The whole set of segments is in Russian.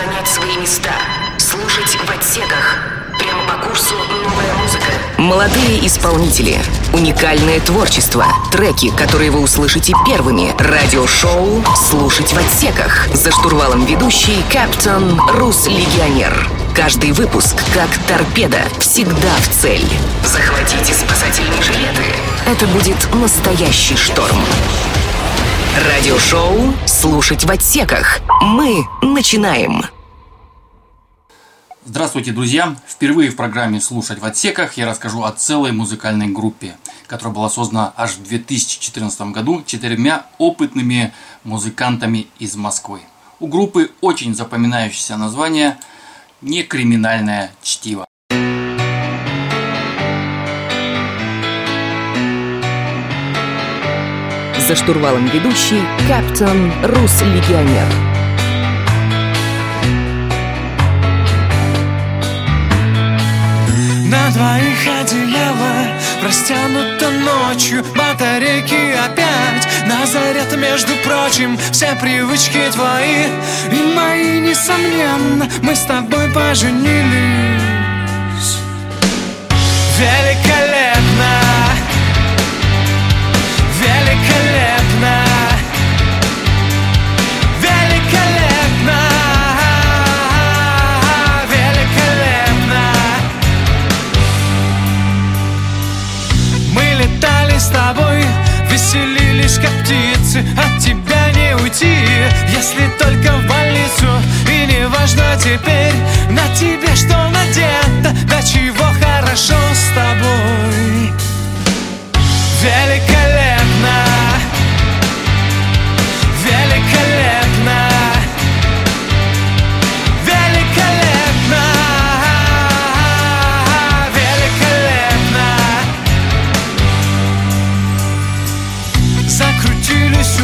занять свои места, слушать в отсеках. Прямо по курсу новая музыка. Молодые исполнители, уникальное творчество, треки, которые вы услышите первыми, радиошоу «Слушать в отсеках». За штурвалом ведущий Каптон Рус Легионер. Каждый выпуск как торпеда, всегда в цель. Захватите спасательные жилеты. Это будет настоящий шторм. Радиошоу «Слушать в отсеках». Мы начинаем. Здравствуйте, друзья! Впервые в программе «Слушать в отсеках» я расскажу о целой музыкальной группе, которая была создана аж в 2014 году четырьмя опытными музыкантами из Москвы. У группы очень запоминающееся название «Некриминальное чтиво». За штурвалом ведущий Каптон Рус Легионер. На двоих одеяло Растянуто ночью Батарейки опять На заряд, между прочим Все привычки твои И мои, несомненно Мы с тобой поженились Великолепно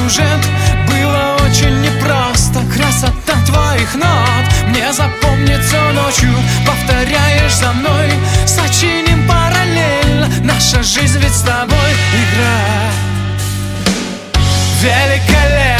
сюжет. Было очень непросто. Красота твоих нот. Мне запомнится ночью. Повторяешь за мной. Сочиним параллельно Наша жизнь ведь с тобой игра. Великолепно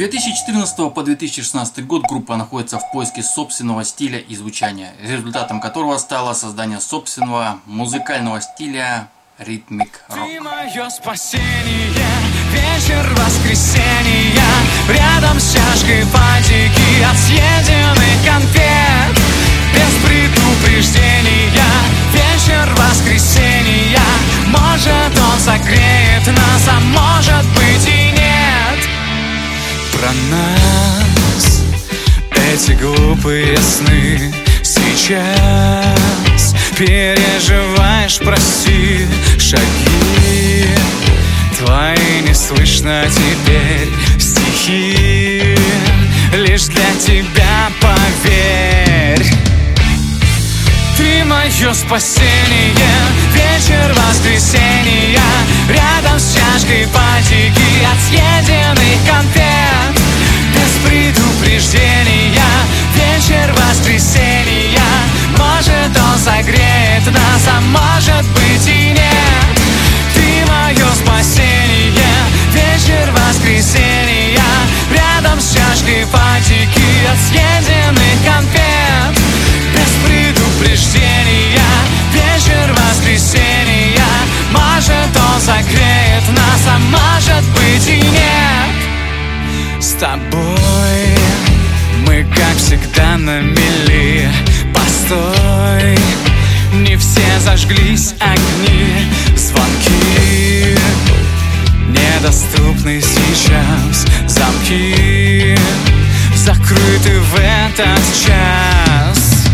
2014 по 2016 год группа находится в поиске собственного стиля и звучания, результатом которого стало создание собственного музыкального стиля ритмик рок. Мое спасение, вечер воскресенья. Рядом с чашкой фантики от съеденных конфет. Без предупреждения, вечер воскресенья. Может он согреет нас, а может глупые сны Сейчас переживаешь, прости Шаги. Твои не слышно теперь Стихи лишь для тебя, поверь. Ты мое спасение Вечер воскресенья Рядом с чашкой патики От съеденных конфет Без предупреждения вечер воскресенья. Может, он согреет нас, а может быть и нет. Ты мое спасение. Зажглись огни Звонки. Недоступны сейчас замки Закрыты в этот час.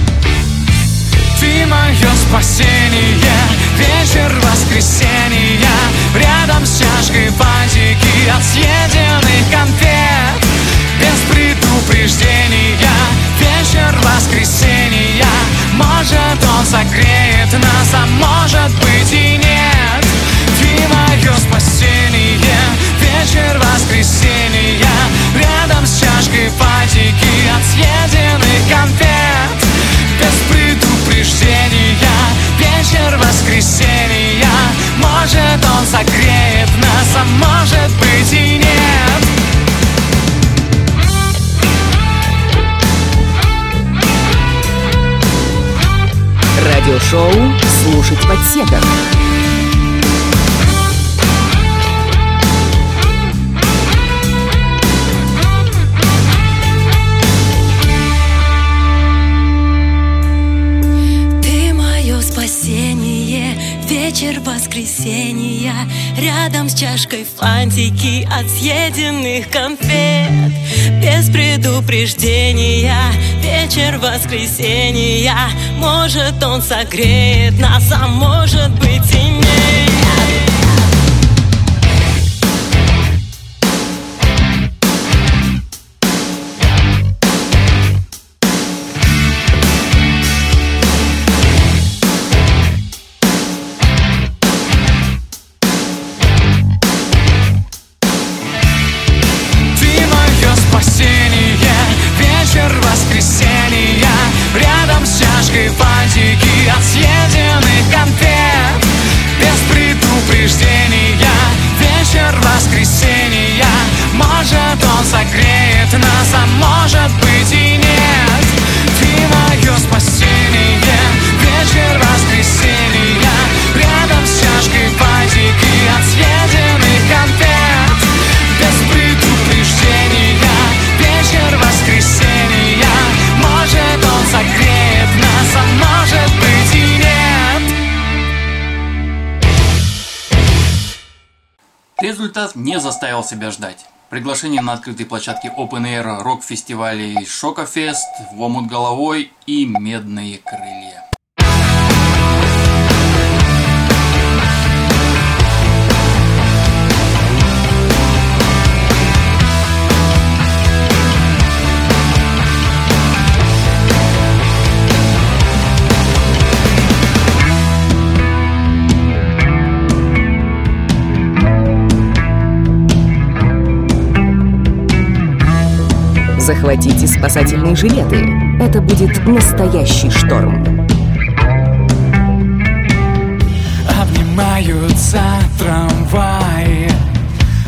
Ты мое спасение Вечер воскресенья. Рядом с чашкой фантики От съеденных конфет. Без предупреждения Вечер воскресенья согреет нас А может быть и нет. Ты мое спасение Вечер воскресенья. Рядом с чашкой фантики От съеденных конфет. Без предупреждения Вечер воскресенья. Может он согреет Радиошоу «Слушать в отсеках». Рядом с чашкой фантики от съеденных конфет. Без предупреждения, вечер воскресенья. Может он согреет нас, а может быть Результат не заставил себя ждать. Приглашение на открытой площадке Open Air рок-фестивалей Шокофест, В омут головой и Медные крылья. Захватите спасательные жилеты. Это будет настоящий шторм. Обнимаются трамваи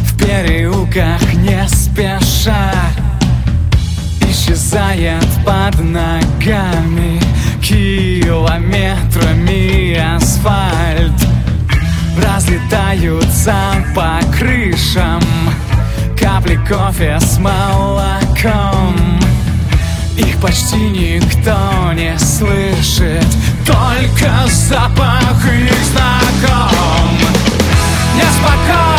В переулках не спеша Исчезает под ногами Километрами асфальт Разлетаются по крышам Капли кофе с молоком. Их почти никто не слышит Только запах их знаком. Неспокойной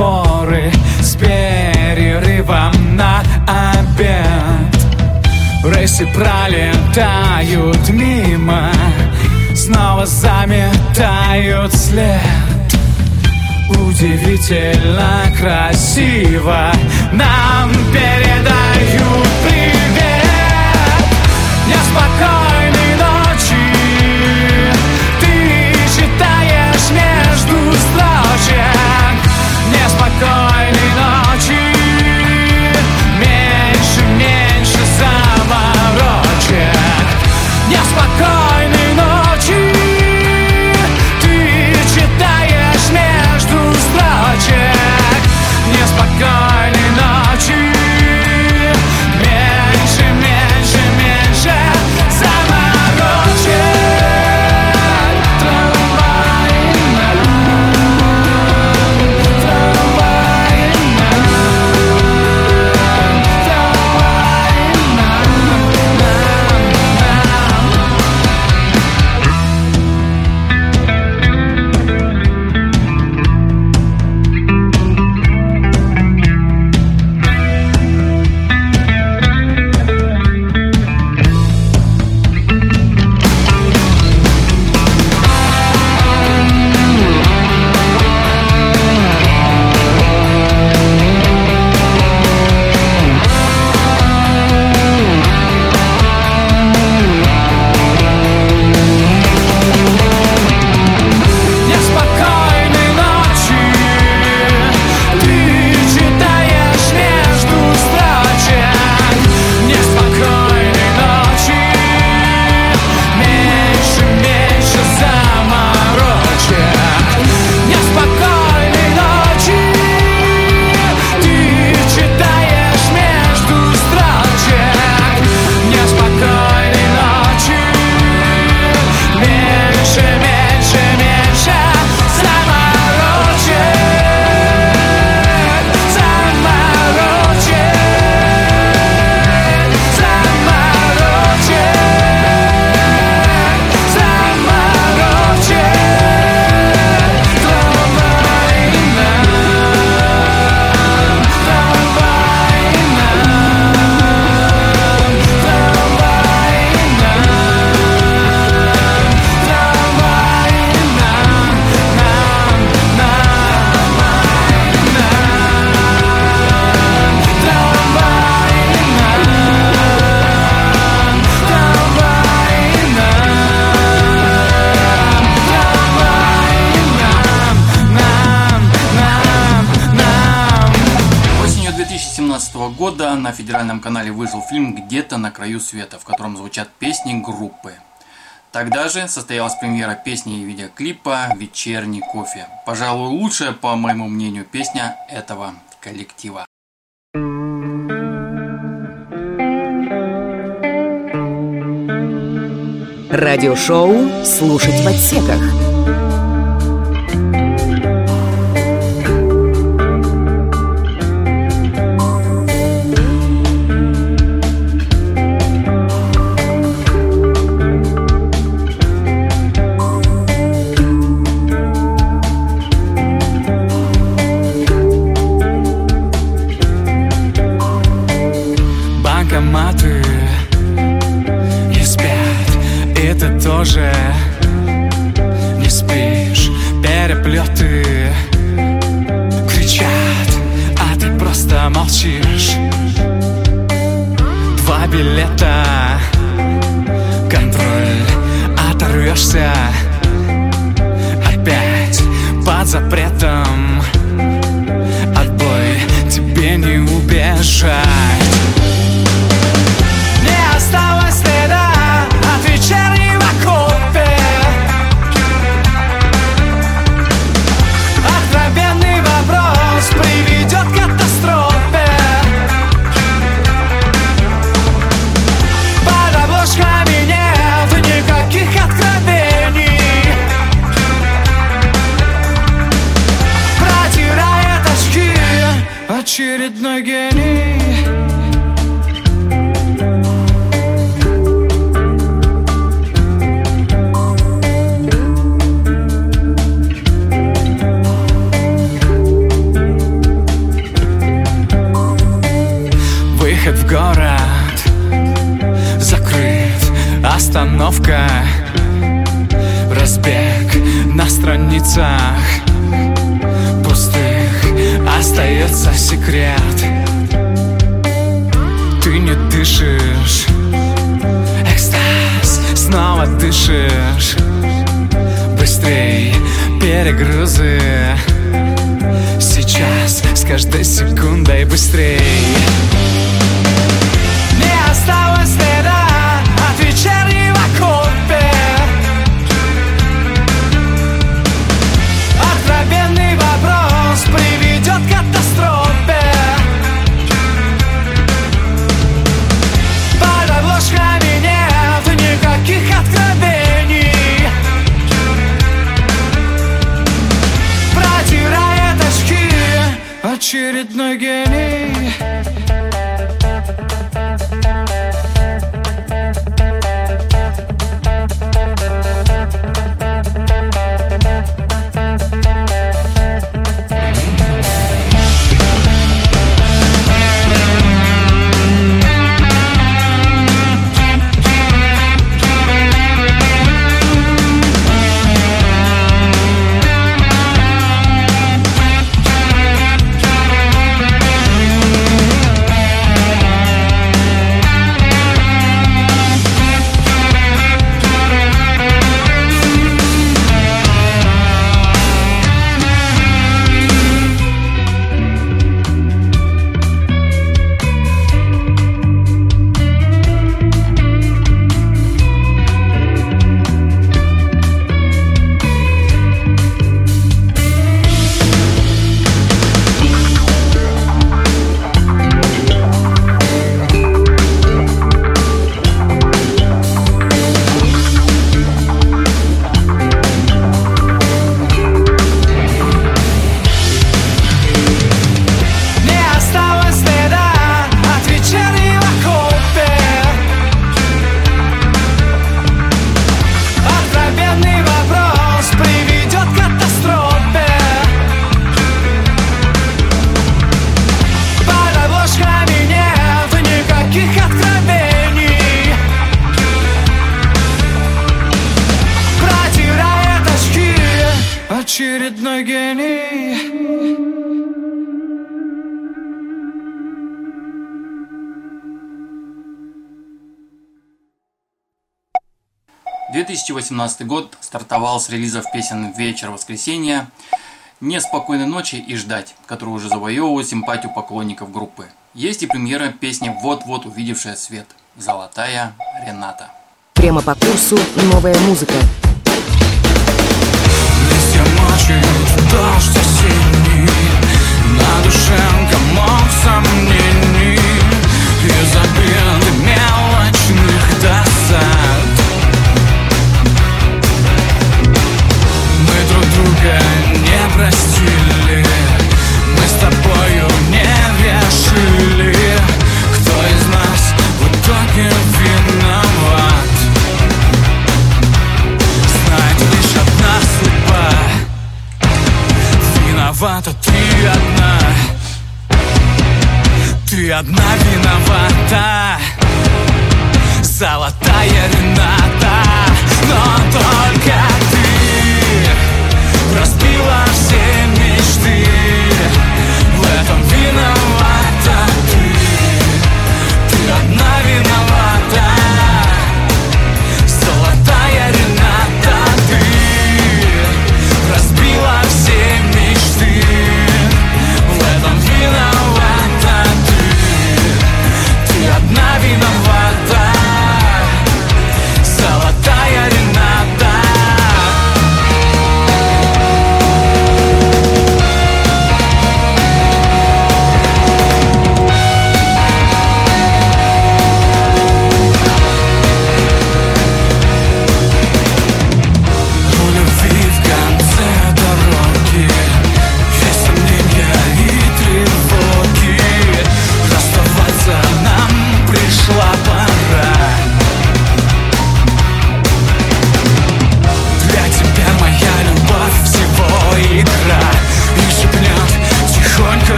светофоры С перерывом на обед. Рейсы пролетают мимо Снова заметают след. Удивительно красиво Нам передают привет года на федеральном канале вышел фильм «Где-то на краю света», в котором звучат песни группы. Тогда же состоялась премьера песни и видеоклипа «Вечерний кофе». Пожалуй, лучшая, по моему мнению, песня этого коллектива. Радиошоу «Слушать в отсеках» пустых остается секрет. Ты не дышишь, экстаз снова дышишь. Быстрей перегрузы. Сейчас с каждой секундой быстрей. Не осталось очередной гений. 2018 год стартовал с релизов песен «Вечер воскресенья», «Неспокойной ночи» и «Ждать», которые уже завоевывают симпатию поклонников группы. Есть и премьера песни «Вот-вот увидевшая свет» «Золотая Рената». Прямо по курсу новая музыка.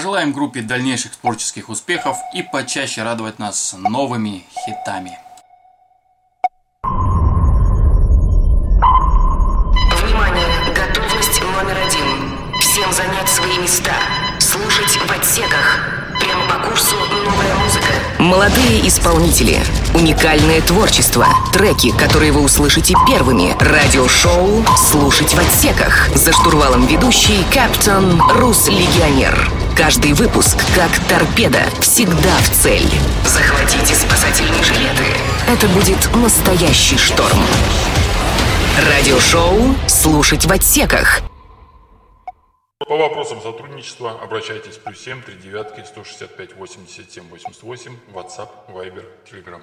Пожелаем группе дальнейших творческих успехов и почаще радовать нас новыми хитами. Внимание, готовность номер один. Всем занять свои места. Слушать в отсеках. Прямо по курсу новая музыка. Молодые исполнители. Уникальное творчество. Треки, которые вы услышите первыми. Радиошоу «Слушать в отсеках». За штурвалом ведущий Каптон Рус Легионер. Каждый выпуск как торпеда. Всегда в цель. Захватите спасательные жилеты. Это будет настоящий шторм. Радиошоу «Слушать в отсеках». По вопросам сотрудничества обращайтесь плюс 7 3 девятки 165 87 88 WhatsApp, Viber, Telegram.